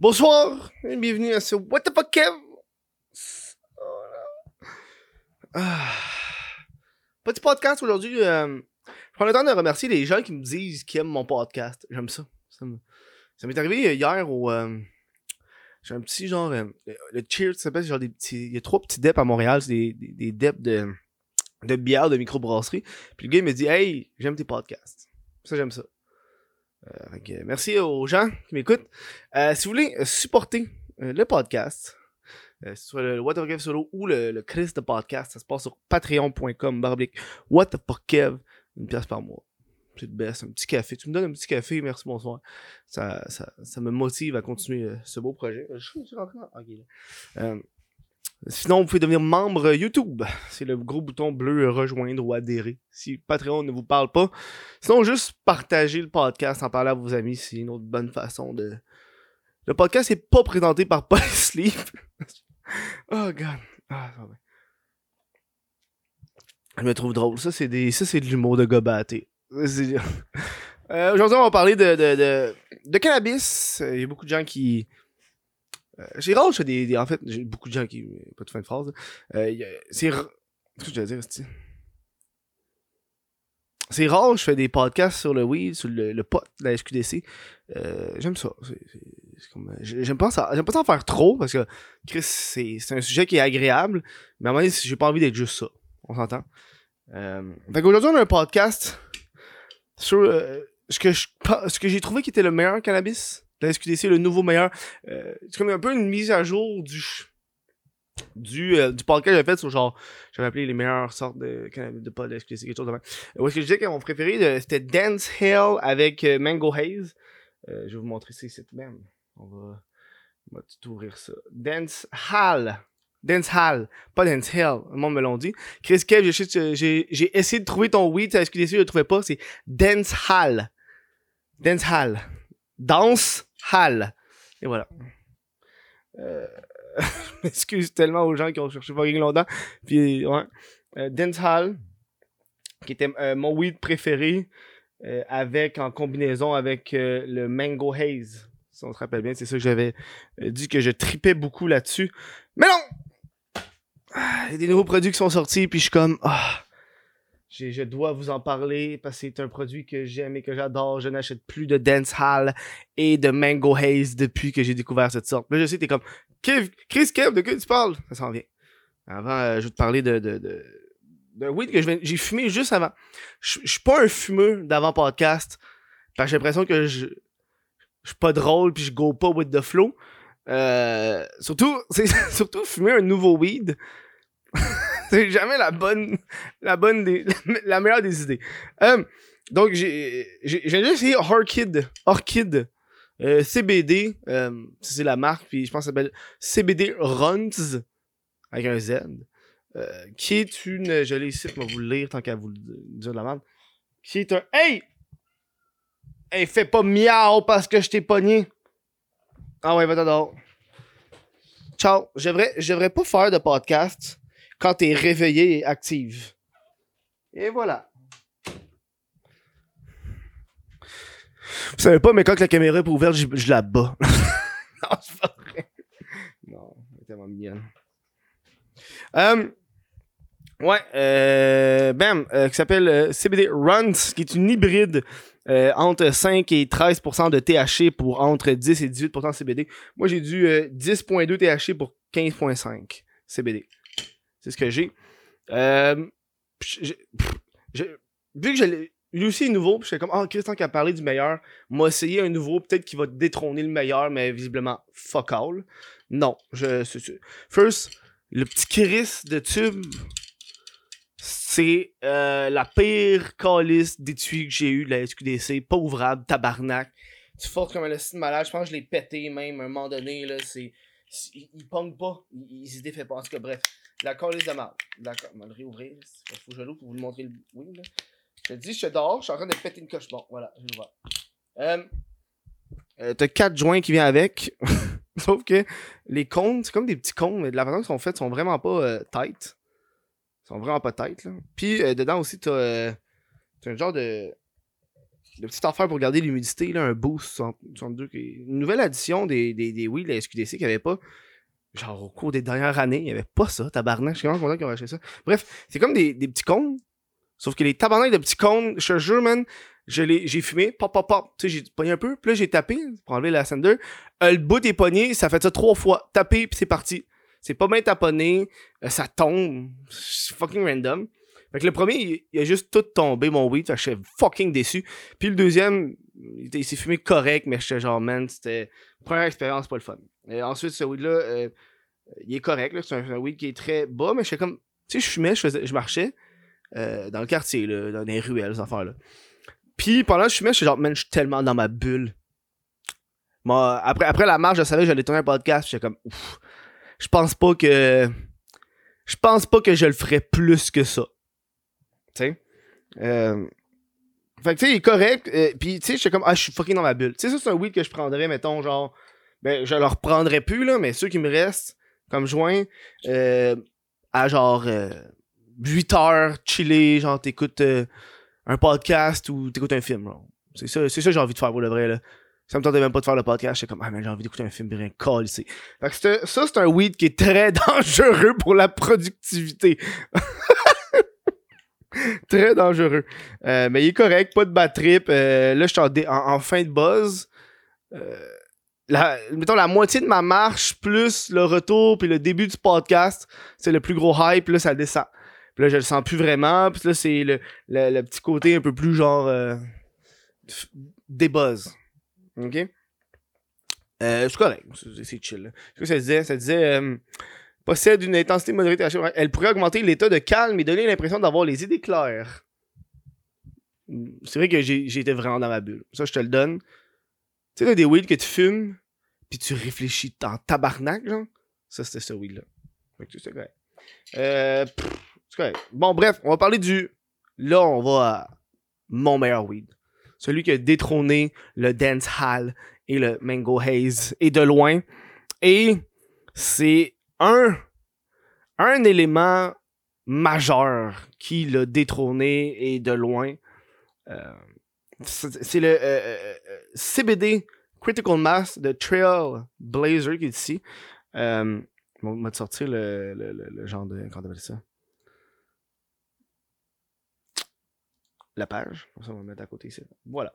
Bonsoir et bienvenue à ce What the fuck Kev. Ah. Petit podcast aujourd'hui. euh, je prends le temps de remercier les gens qui me disent qu'ils aiment mon podcast. J'aime ça. Ça me- ça m'est arrivé hier au. euh, j'ai un petit genre. euh, le Cheers, ça s'appelle genre des petits. Il y a trois petits deps à Montréal. C'est des, des, des deps de, de bière de microbrasserie. Puis le gars il me dit Hey, j'aime tes podcasts. Ça, j'aime ça. Euh, merci aux gens qui m'écoutent. Euh, si vous voulez supporter euh, le podcast, soit le What the Kev solo ou le, Chris de podcast, ça se passe sur patreon.com barblique What the fuck Kev, une pièce par mois. Le best, un petit café. Tu me donnes un petit café, merci, bonsoir. Ça, ça, ça me motive à continuer ce beau projet. Je suis rentré Sinon, vous pouvez devenir membre YouTube. C'est le gros bouton bleu euh, rejoindre ou adhérer. Si Patreon ne vous parle pas. Sinon, juste partager le podcast, en parler à vos amis, c'est une autre bonne façon de. Le podcast n'est pas présenté par Paul Sleep. oh god. Ah, ça va. Je me trouve drôle. Ça, c'est des. Ça, c'est de l'humour de gobaté. Euh, Aujourd'hui, on va parler de, de, de, de cannabis. Il y a beaucoup de gens qui. Euh, j'ai rare, je des, des- En fait, j'ai beaucoup de gens qui. Pas de fin de phrase. Euh, c'est. Qu'est-ce que je c'est C'est rare, fais des podcasts sur le weed, sur le, pot la SQDC. Euh, j'aime ça. C'est- c'est- c'est euh, J'aime pas, ça- pas s'en faire trop parce que Chris, c'est c'est un sujet qui est agréable. Mais à un moment j'ai pas envie d'être juste ça. On s'entend? Euh, fait qu'aujourd'hui, on a un podcast sur euh, ce que j'ai trouvé qui était le meilleur cannabis la SQDC, le nouveau meilleur. Euh, c'est comme un peu une mise à jour du du, euh, podcast que j'avais fait sur genre j'avais appelé les meilleures sortes de cannabis de pas de SQDC, quelque chose de même. Où est-ce que je disais que mon préféré euh, c'était Dance Hell avec euh, Mango Haze. Euh, je vais vous montrer ici même. On va, tout ouvrir ça. Dance Hall. Dance Hall. Pas Dance Hell. Le monde me l'ont dit. Chris Kev, j'ai essayé de trouver ton weed à SQDC, je le trouvais pas. C'est Dance Hall. Dance Hall. Dance Hall. Et voilà. Euh, je m'excuse tellement aux gens qui ont cherché fucking longtemps. Puis. Euh, Dance Hall, qui était euh, mon weed préféré, avec, en combinaison avec le Mango Haze. Si on se rappelle bien, c'est ça que j'avais dit que je tripais beaucoup là-dessus. Mais non! Il y a des nouveaux produits qui sont sortis, puis je suis comme, ah, je dois vous en parler parce que c'est un produit que j'aime et que j'adore. Je n'achète plus de Dance Hall et de Mango Haze depuis que j'ai découvert cette sorte. Là, je sais, t'es comme, Kev, Chris Kev, de quoi tu parles? Ça s'en vient. Avant, euh, je vais te parler de, de, de, d'un weed que j'ai fumé juste avant. Je suis pas un fumeur d'avant podcast. Parce que j'ai l'impression que je, je suis pas drôle puis je go pas with the flow. Euh, surtout, c'est surtout fumer un nouveau weed. c'est jamais la bonne, la bonne des, la meilleure des idées. Euh, donc j'ai, j'ai, j'ai déjà essayé Orchid, Orchid, euh, CBD, euh, c'est la marque puis je pense que ça s'appelle CBD Runs avec un Z, qui est une, je l'ai ici, vais vous le lire tant qu'à vous le dire de la merde, qui est un, hey, hey, fais pas miaou parce que je t'ai pogné. Ah ouais, va t'adore. Ciao. Je devrais, je devrais pas faire de podcast quand t'es réveillé et active. Et voilà. Vous savez pas, mais quand la caméra est ouverte, je, je la bats. non, c'est pas vrai. Non, elle est tellement mignonne. Euh, ouais, euh, bam, euh, qui s'appelle euh, CBD Runs, qui est une hybride euh, entre 5 et 13% de THC pour entre 10 et 18% CBD. Moi, j'ai du euh, 10.2 THC pour 15.5 CBD. C'est ce que j'ai. Euh, vu que je lui aussi est nouveau, puis j'étais comme, ah, Christian qui a parlé du meilleur, m'a essayé un nouveau, peut-être qu'il va détrôner le meilleur, mais visiblement, fuck all. Non, je. First, le petit Chris de tube, c'est euh, la pire calice d'étui que j'ai eu de la SQDC. Pas ouvrable, tabarnak. Tu forces comme un style malade. Je pense que je l'ai pété même à un moment donné. Là, c'est- il, il pas. Il, se défait pas. En tout cas, bref. La calice de. D'accord, on va le réouvrir. Il faut que je l'ouvre pour vous le montrer. Le... Oui, là. Je te dis, je dehors. Je suis en train de péter une coche. Bon, voilà, je vais voir. Euh, euh, T'as quatre joints qui viennent avec. Sauf que les cônes, c'est comme des petits cônes, mais de la façon qu'ils sont faits, sont vraiment pas euh, tight. Ils sont vraiment pas tight, là. Puis dedans aussi, t'as, t'as un genre de. De petites affaires pour garder l'humidité, là, un boost 62, qui est une nouvelle addition des, des, des Wii, la SQDC, qui avait pas, genre, au cours des dernières années, il y avait pas ça, tabarnak, je suis vraiment content qu'ils ont acheté ça. Bref, c'est comme des, des petits cônes, sauf que les tabarnak de petits cônes, je te jure, man, j'ai fumé, pop, pop, pop, tu sais, j'ai pogné un peu, puis là, j'ai tapé, pour enlever la sender, euh, le bout est pogné, ça fait ça trois fois, tapé, puis c'est parti. C'est pas bien taponné, euh, ça tombe, c'est fucking random. Fait que le premier, il, a juste tout tombé, mon weed. Fait que j'étais fucking déçu. Puis le deuxième, il, s'est fumé correct, mais j'étais genre, man, c'était. Première expérience, pas le fun. Et ensuite, ce weed-là, euh, il est correct. C'est un, weed qui est très bas, mais j'étais comme. Tu sais, je fumais, je, marchais euh, dans le quartier, là, dans les ruelles, ces affaires-là. Puis pendant que je fumais, j'étais genre, man, je suis tellement dans ma bulle. Moi, après, après la marche, je savais que j'allais tourner un podcast, j'étais comme, ouf. Je pense pas que. Je pense pas que je le ferais plus que ça. Tu sais? Euh, Fait que, tu sais, il est correct. euh, Puis, tu sais, j'étais comme, ah, je suis fucking dans ma bulle. Tu sais, ça, c'est un weed que je prendrais, mettons, genre. Ben, je le reprendrais plus, là, mais ceux qui me restent, comme joint, euh, à genre. euh, 8 heures, chiller, genre, t'écoutes euh, un podcast ou t'écoutes un film, genre. C'est ça, c'est ça que j'ai envie de faire pour le vrai, là. Ça me tentait même pas de faire le podcast, j'étais comme, ah, mais j'ai envie d'écouter un film, puis rien call ici. Fait que ça, c'est un weed qui est très dangereux pour la productivité. très dangereux. Euh, mais il est correct, pas de bad trip. Euh, là, je suis en, en- en fin de buzz. Euh, mettons, la moitié de ma marche, plus le retour, puis le début du podcast, c'est le plus gros hype, là, ça descend. Puis là, je le sens plus vraiment, puis là, c'est le, le, petit côté un peu plus genre... Des buzz. OK? C'est correct, c'est chill. là. Que ça disait? Ça disait... possède une intensité modérée de. Elle pourrait augmenter l'état de calme et donner l'impression d'avoir les idées claires. C'est vrai que été vraiment dans ma bulle. Ça, je te le donne. Tu sais, des weeds que tu fumes, puis tu réfléchis en tabarnak, genre? Ça, c'était ce weed-là. Fait que c'est correct. Euh, correct. Bon, bref, on va parler du... Là, on va à mon meilleur weed. Celui qui a détrôné le Dance Hall et le Mango Haze. Et de loin. Et c'est un, un élément majeur qui l'a détrôné et de loin. Euh, c'est le euh, euh, CBD Critical Mass de Trail Blazer qui est ici. Euh, on va sortir le, le, le, genre de. Comment on appelle ça? La page. Ça, on va mettre à côté ici. Voilà.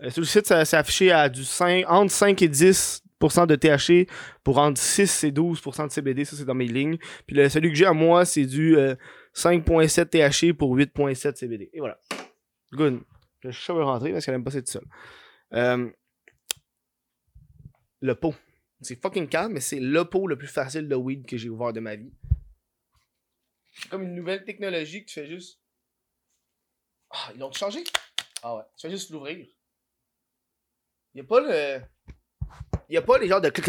Euh, euh, sur le site, ça s'est affiché à du 5, entre 5 et 10% de THC pour entre 6 et 12% de CBD. Ça, c'est dans mes lignes. Puis celui que j'ai à moi, c'est du euh, 5.7 THC pour 8.7 CBD. Et voilà. Good. Le chat veut rentrer parce qu'elle aime pas cette seule. Euh, le pot. C'est fucking calme, mais c'est le pot le plus facile de weed que j'ai ouvert de ma vie. Comme une nouvelle technologie que tu fais juste. Ah, ils l'ont changé? Ah ouais. Tu fais juste l'ouvrir. Il a pas le. Il a pas les genres de. Tu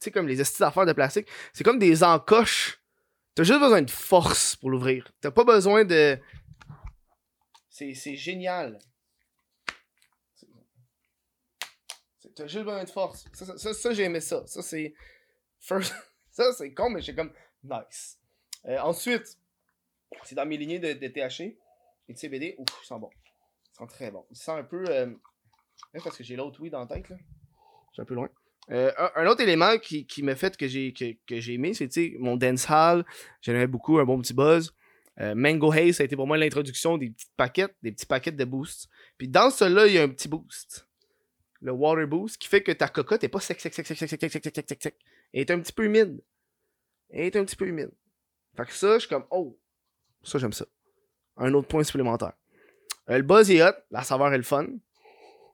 sais- comme les estis d'affaires de plastique. C'est comme des encoches. T'as juste besoin de force pour l'ouvrir. T'as pas besoin de. C'est génial. T'as juste besoin de force. Ça, ça, ça, j'ai aimé ça. Ça, c'est. First... ça, c'est con, mais j'ai comme. Nice. Euh, ensuite, c'est dans mes lignées de, de THC et de CBD. Ouf, ils sont bons. Ils sont très bons. Ils sentent un peu. euh, parce que j'ai l'autre weed en tête, là. Je suis un peu loin. Euh, un, autre élément qui, qui m'a fait que j'ai que, que j'ai aimé, c'est mon dance hall. J'aimais beaucoup, un bon petit buzz. Euh, Mango Haze, ça a été pour moi l'introduction des petites paquettes, des petits paquets de boost. Puis dans celui-là, il y a un petit boost. Le water boost, qui fait que ta cocotte est pas sec, sec, sec, sec, sec, sec, sec, sec, sec, sec, sec. Elle est un petit peu humide. Elle est un petit peu humide. Fait que ça, je suis comme, oh, ça, j'aime ça. Un autre point supplémentaire. Euh, le buzz est hot, la saveur est le fun.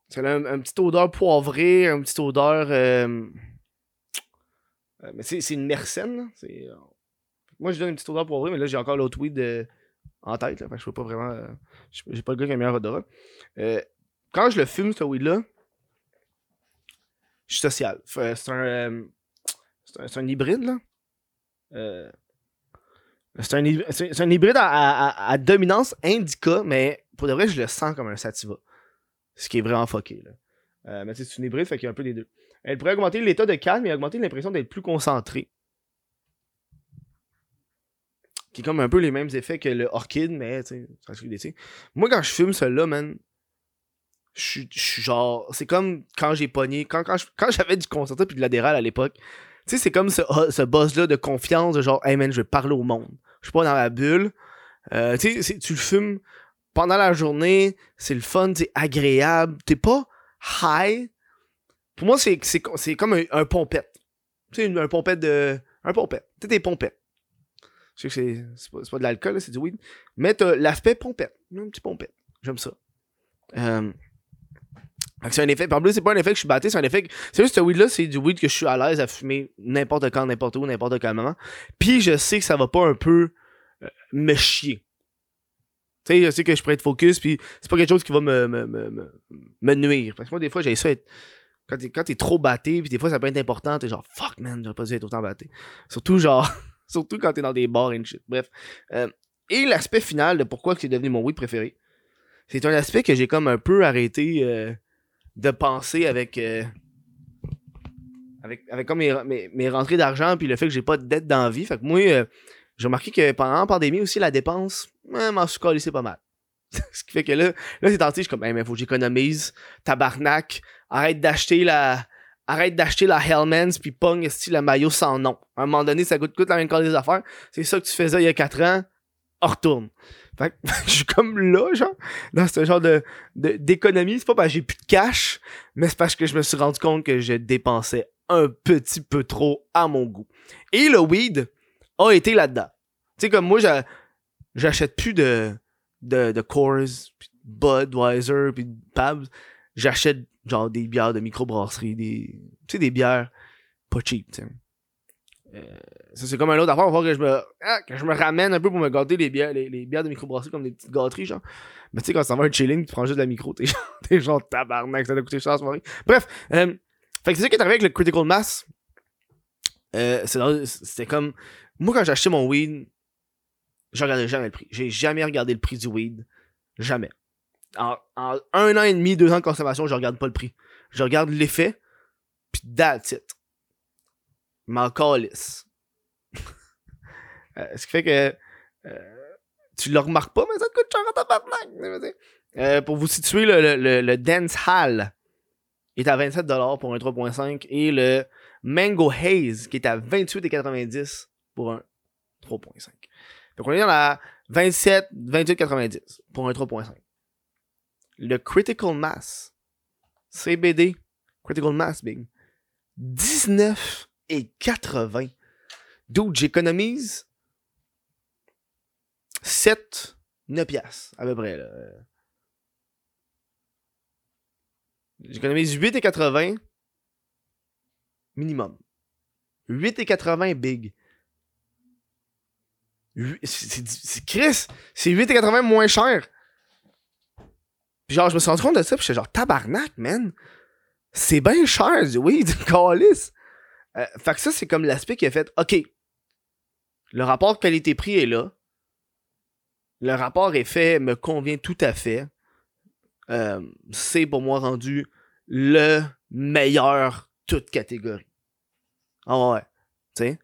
C'est un, un petit odeur poivrée, un petit odeur. euh, euh, mais c'est une. C'est, euh, Moi, je donne une petite odeur poivrée, mais là, j'ai encore l'autre weed euh, en tête, là. Je vois pas vraiment. J'ai pas le gars qui a un meilleur odorat. Quand je le fume, ce weed-là, je suis social. C'est un, un. Un hybride, là. C'est un, un hybride à- à dominance indica, mais pour de vrai, je le sens comme un sativa. Ce qui est vraiment fucké. Là. Euh, mais c'est une hybride, fait qu'il y a un peu des deux. Elle pourrait augmenter l'état de calme et augmenter l'impression d'être plus concentré. qui est comme un peu les mêmes effets que le Orchid, mais tu sais, Moi, quand je fume celui-là, man, je suis genre. C'est comme quand j'ai pogné. Quand, quand, j'avais du concerto puis de l'adéral à l'époque. Tu sais, c'est comme ce, ce buzz-là de confiance, de genre, hey man, je vais parler au monde. Je suis pas dans la bulle. Euh, tu sais, tu le fumes pendant la journée, c'est le fun, c'est agréable. T'es pas high. Pour moi, c'est, c'est, comme un, pompette. Tu sais, un pompette de. Un pompette. Tu des pompettes. Je sais que c'est, c'est, pas, de l'alcool, c'est du weed. Mais t'as l'aspect pompette. Un petit pompette. J'aime ça. Euh, c'est un effet. En plus, c'est pas un effet que je suis batté, c'est un effet que. C'est juste ce weed-là, c'est du weed que je suis à l'aise à fumer n'importe quand, n'importe où, n'importe quel moment. Puis je sais que ça va pas un peu euh, me chier. Tu sais, je sais que je pourrais être focus, puis c'est pas quelque chose qui va me, me, me, me nuire. Parce que moi, des fois, j'ai ça être. Quand t'es, quand t'es trop batté, puis des fois, ça peut être important, t'es genre, fuck man, j'aurais pas dû être autant batté. Surtout, genre, surtout quand t'es dans des bars et shit. Bref. Euh, et l'aspect final de pourquoi c'est devenu mon weed préféré, c'est un aspect que j'ai comme un peu arrêté. Euh, de penser avec, euh, avec, avec comme mes, mes, rentrées d'argent puis le fait que j'ai pas de dette dans la vie. Fait que moi, j'ai remarqué que pendant la pandémie aussi, la dépense, euh, m'en suis c'est pas mal. Ce qui fait que là, là c'est tenté, je suis comme, mais faut que j'économise, tabarnak, arrête d'acheter la, arrête d'acheter la Hellmans puis pogne style la maillot sans nom. À un moment donné, ça coûte, coûte la même des affaires. C'est ça que tu faisais il y a 4 ans, on retourne. Fait que je suis comme là, genre, dans ce genre de, d'économie. C'est pas parce que j'ai plus de cash, mais c'est parce que je me suis rendu compte que je dépensais un petit peu trop à mon goût. Et le weed a été là-dedans. Tu sais, comme moi, j'achète plus de, de, de Coors, pis Budweiser, puis Pabs. J'achète genre des bières de microbrasserie, des, tu sais, des bières pas cheap, tu sais. Euh, ça, c'est comme un autre affaire. Il que je me, ah, que je me ramène un peu pour me gâter les bières, les, bières de microbrasserie comme des petites gâteries, genre. Mais tu sais, quand ça va un chilling, tu prends juste de la micro, t'es genre, genre tabarnak, ça t'a coûté cher soirée. Bref, euh, fait que c'est ça qui est arrivé avec le Critical Mass. Euh, c'était comme. Moi, quand j'ai acheté mon weed, je regardais jamais le prix. J'ai jamais regardé le prix du weed. Jamais. En, un an et demi, deux ans de consommation, je regarde pas le prix. Je regarde l'effet, puis that's it m'en calisse. euh, ce qui fait que euh, tu le remarques pas, mais ça te coûte cher à tabarnak. Euh, pour vous situer, le, le, le, Dance Hall est à 27$ pour un 3.5 et le Mango Haze qui est à 28,90$ pour un 3.5. Donc on est dans la 27, 28,90$ pour un 3.5. Le Critical Mass, CBD, Critical Mass Big, 19 et 80. D'où j'économise 7, 9 piastres, à peu près. Là. J'économise 8 et 80 minimum. 8 et 80 big. C'est Chris, c'est 8 et 80 moins cher. Puis genre, je me suis rendu compte de ça, puis j'étais genre, tabarnak, man. C'est bien cher du weed, calice. Euh, fait que ça, c'est comme l'aspect qui a fait OK, le rapport qualité-prix est là. Le rapport effet me convient tout à fait. Euh, c'est pour moi rendu le meilleur toute catégorie. Ah ouais. Tu sais?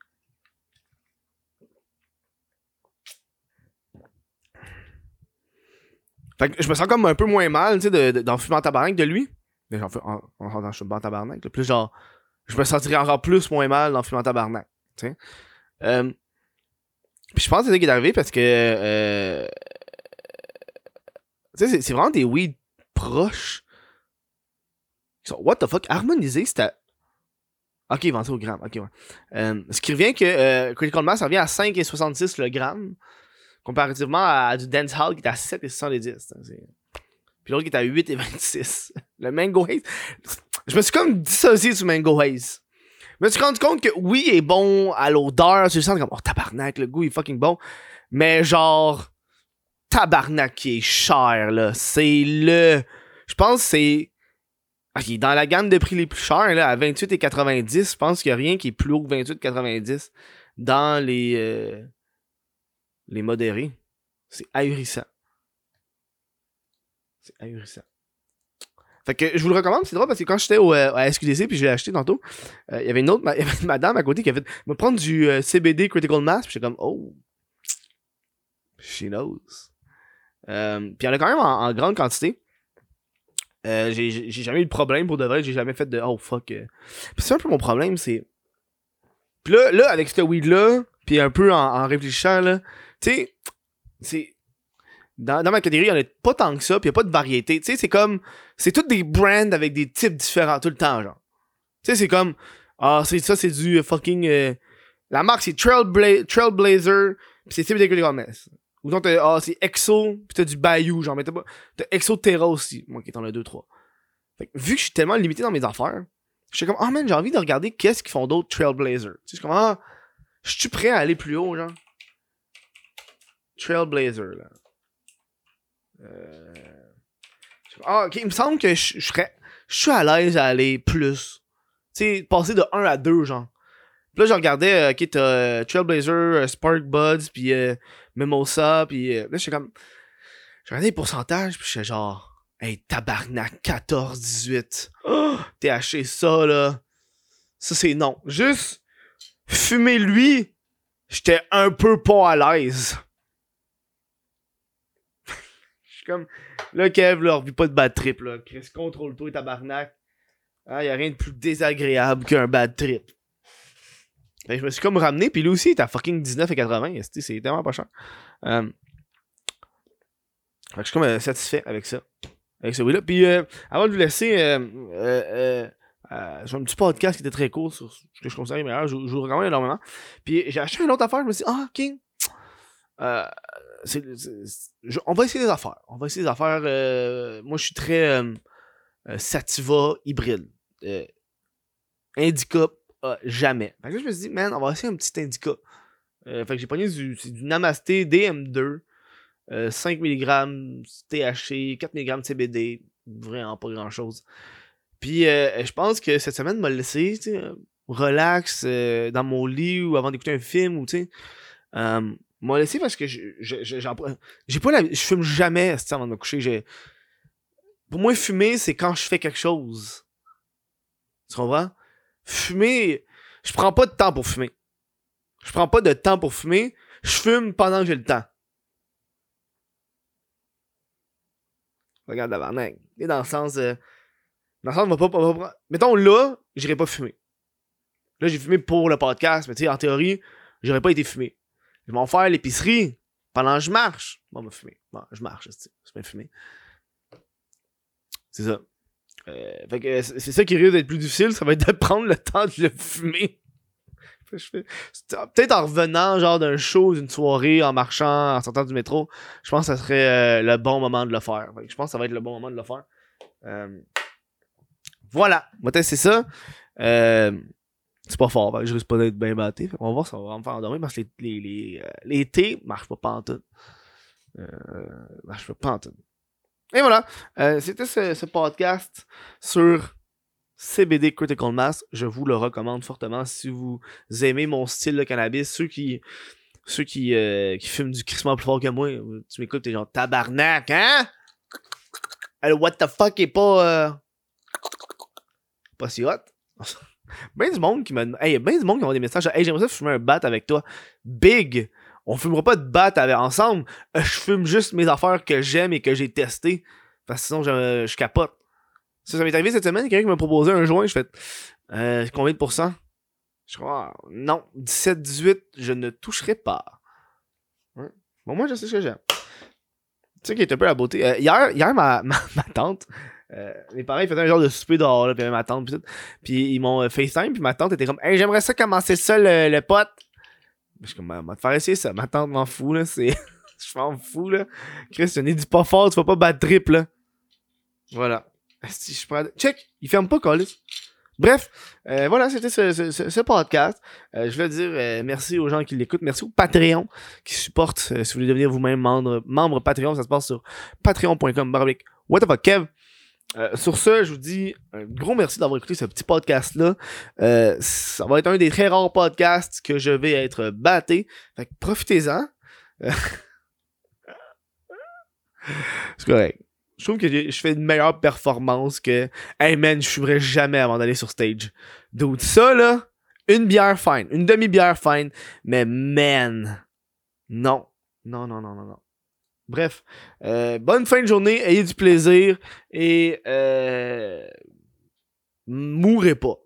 Fait que je me sens comme un peu moins mal, tu sais, d'en fumer en tabarnak de lui. Mais j'en en, en, en, en tabarnak. Plus genre, je me sentirais encore plus moins mal dans le tabarnak. sais. Euh, puis je pense que c'est ça qui est arrivé parce que euh, c'est, c'est vraiment des weeds proches. what the fuck? Harmonisé, c'était. Ok, vendu au gramme. Ok, ouais. Euh, ce qui revient que euh, Critical Mass revient à 5,66 le gramme. Comparativement à du Dance Hall qui est à 7,70. Puis l'autre qui est à 8,26. Le Mango Haze. Je me suis comme dissocié du Mango Haze. Je me suis rendu compte que oui, il est bon à l'odeur. Tu sens comme, oh tabarnak, le goût est fucking bon. Mais genre, tabarnak qui est cher, là. C'est le. Je pense que c'est. Ok, dans la gamme de prix les plus chers, là, à 28,90, je pense qu'il n'y a rien qui est plus haut que 28,90 dans les. Euh, les modérés. C'est ahurissant. C'est ahurissant. Fait que je vous le recommande, c'est drôle parce que quand j'étais au, euh, à SQDC puis je l'ai acheté tantôt, euh, il y avait une autre madame à côté qui avait me prendre du euh, CBD Critical Mass, puis j'étais comme oh She knows. Puis y en a quand même en, grande quantité. J'ai jamais eu de problème pour de vrai. J'ai jamais fait de oh fuck. C'est un peu mon problème, c'est. Puis là, là, avec ce weed-là, puis un peu en, réfléchissant, là, tu sais, c'est. Dans, dans, ma catégorie, il n'y en a pas tant que ça, puis il n'y a pas de variété. Tu sais, c'est comme. C'est toutes des brands avec des types différents tout le temps, genre. Tu sais, c'est comme. Ah, c'est ça, c'est du fucking. Euh, la marque, c'est Trailbla Trailblazer, pis c'est CBD Gomez. Ou donc, ah, c'est Exo, pis t'as du Bayou, genre, mais t'as pas. T'as Exo Terra aussi, moi qui est en a 2-3. Fait que, vu que je suis tellement limité dans mes affaires, je suis comme, ah oh, man, j'ai envie de regarder qu'est-ce qu'ils font d'autres Trailblazer. Tu sais, je suis comme, ah, je suis prêt à aller plus haut, genre? Trailblazer, là. Euh... Ah, ok, il me semble que je, serais. Je suis à l'aise à aller plus. Tu sais, passer de 1 à 2, genre. Puis là, je regardais, euh, ok, t'as euh, Trailblazer, euh, Spark Buds, puis Mimosa, puis là, j'étais comme. Je regardais les pourcentages, puis j'étais genre. Hey, tabarnak, 14, 18. Oh, THC, ça, là. Ça, c'est non. Juste, fumer lui, j'étais un peu pas à l'aise. Je comme. Là, Kev, là, vit pas de bad trip, là. Chris, contrôle-toi, tabarnak. Ah, y a rien de plus désagréable qu'un bad trip. Je me suis comme ramené, puis lui aussi, il est à fucking 19,80. C'est tellement pas cher. Euh... je suis comme euh, satisfait avec ça. Avec ce oui-là. Puis euh, avant de vous laisser, j'ai un petit podcast qui était très court sur ce que je considère meilleur. Je, je vous recommande énormément. Puis j'ai acheté une autre affaire. Je me suis dit, ah, King. On va essayer des affaires. On va essayer des affaires. moi, je suis très Sativa hybride. Indica jamais. Fait que là, je me suis dit, man, on va essayer un petit indica. Euh, fait que j'ai pogné du, du Namasté DM2, 5 mg THC, 4 mg CBD, vraiment pas grand chose. Puis euh, je pense que cette semaine m'a laissé, relax euh, dans mon lit ou avant d'écouter un film ou tu sais. M'a laissé parce que j'ai pas la, je fume jamais avant de me coucher. Pour moi, fumer, c'est quand je fais quelque chose. Tu comprends? fumer, je prends pas de temps pour fumer. Je prends pas de temps pour fumer. Je fume pendant que j'ai le temps. Regarde la Et dans le sens de. Dans le sens, on va pas, Mettons là, j'irai pas fumer. Là, j'ai fumé pour le podcast, mais tu sais, en théorie, j'aurais pas été fumé. Je vais faire l'épicerie pendant que je marche. Bon, me fumer. Bon, je marche, c'est bien fumé. C'est ça. Euh, que c'est ça qui risque d'être plus difficile, ça va être de prendre le temps de le fumer. Peut-être en revenant genre d'un show, d'une soirée, en marchant, en sortant du métro, je pense que ça serait euh, le bon moment de le faire. je pense que ça va être le bon moment de le faire. Euh, voilà, moi c'est ça. C'est pas fort, je risque pas d'être bien batté. on va voir ça va me faire endormir parce que les, les, les, thés marchent pas en tout. marchent pas en tout. Et voilà, euh, c'était ce, podcast sur CBD Critical Mass. Je vous le recommande fortement si vous aimez mon style de cannabis. Ceux qui ceux qui, euh, qui fument du crissement plus fort que moi, tu m'écoutes, t'es genre tabarnak, hein? Alors, what the fuck est pas. Euh... Pas si hot? ben du monde qui. Hey, ben du monde qui m'a des messages. Hey, j'aimerais ça fumer un bat avec toi. Big! on fumera pas de batte ensemble. Euh, je fume juste mes affaires que j'aime et que j'ai testées. Parce que sinon, je, je capote. Ça, ça m'est arrivé cette semaine, quelqu'un qui m'a proposé un joint, je fais euh, combien de pourcents? Je crois, non, 17-18, je ne toucherai pas. Bon, moi, je sais ce que j'aime. Tu sais qui est un peu la beauté. Euh, hier, hier ma, ma, tante, euh, mes parents ils faisaient un genre de souper dehors, là, puis ma tante, puis, puis ils m'ont FaceTime, puis ma tante était comme, hey, j'aimerais ça commencer ça le, pote. Je suis comme, va bah, te faire essayer ça. Ma tante m'en fout, là. C'est. je m'en fous, là. Chris, tu dis pas fort, tu vas pas battre trip, là. Voilà. Si je prends... Check, il ferme pas, Colis. Bref, euh, voilà, c'était ce, podcast. Euh, je veux dire euh, merci aux gens qui l'écoutent. Merci au Patreon qui supportent. si vous voulez devenir vous-même membre, membre Patreon, ça se passe sur patreon.com. What the fuck, Kev? Euh, sur ce, je vous dis un gros merci d'avoir écouté ce petit podcast-là. Euh, ça va être un des très rares podcasts que je vais être batté. Fait que profitez-en. C'est correct. Je trouve que je fais une meilleure performance que Hey man, je fumerais jamais avant d'aller sur stage. Donc ça là, une bière fine, une demi-bière fine, mais man, non. Non, non, non, non, non. Bref, euh, bonne fin de journée, ayez du plaisir et euh, mourrez pas.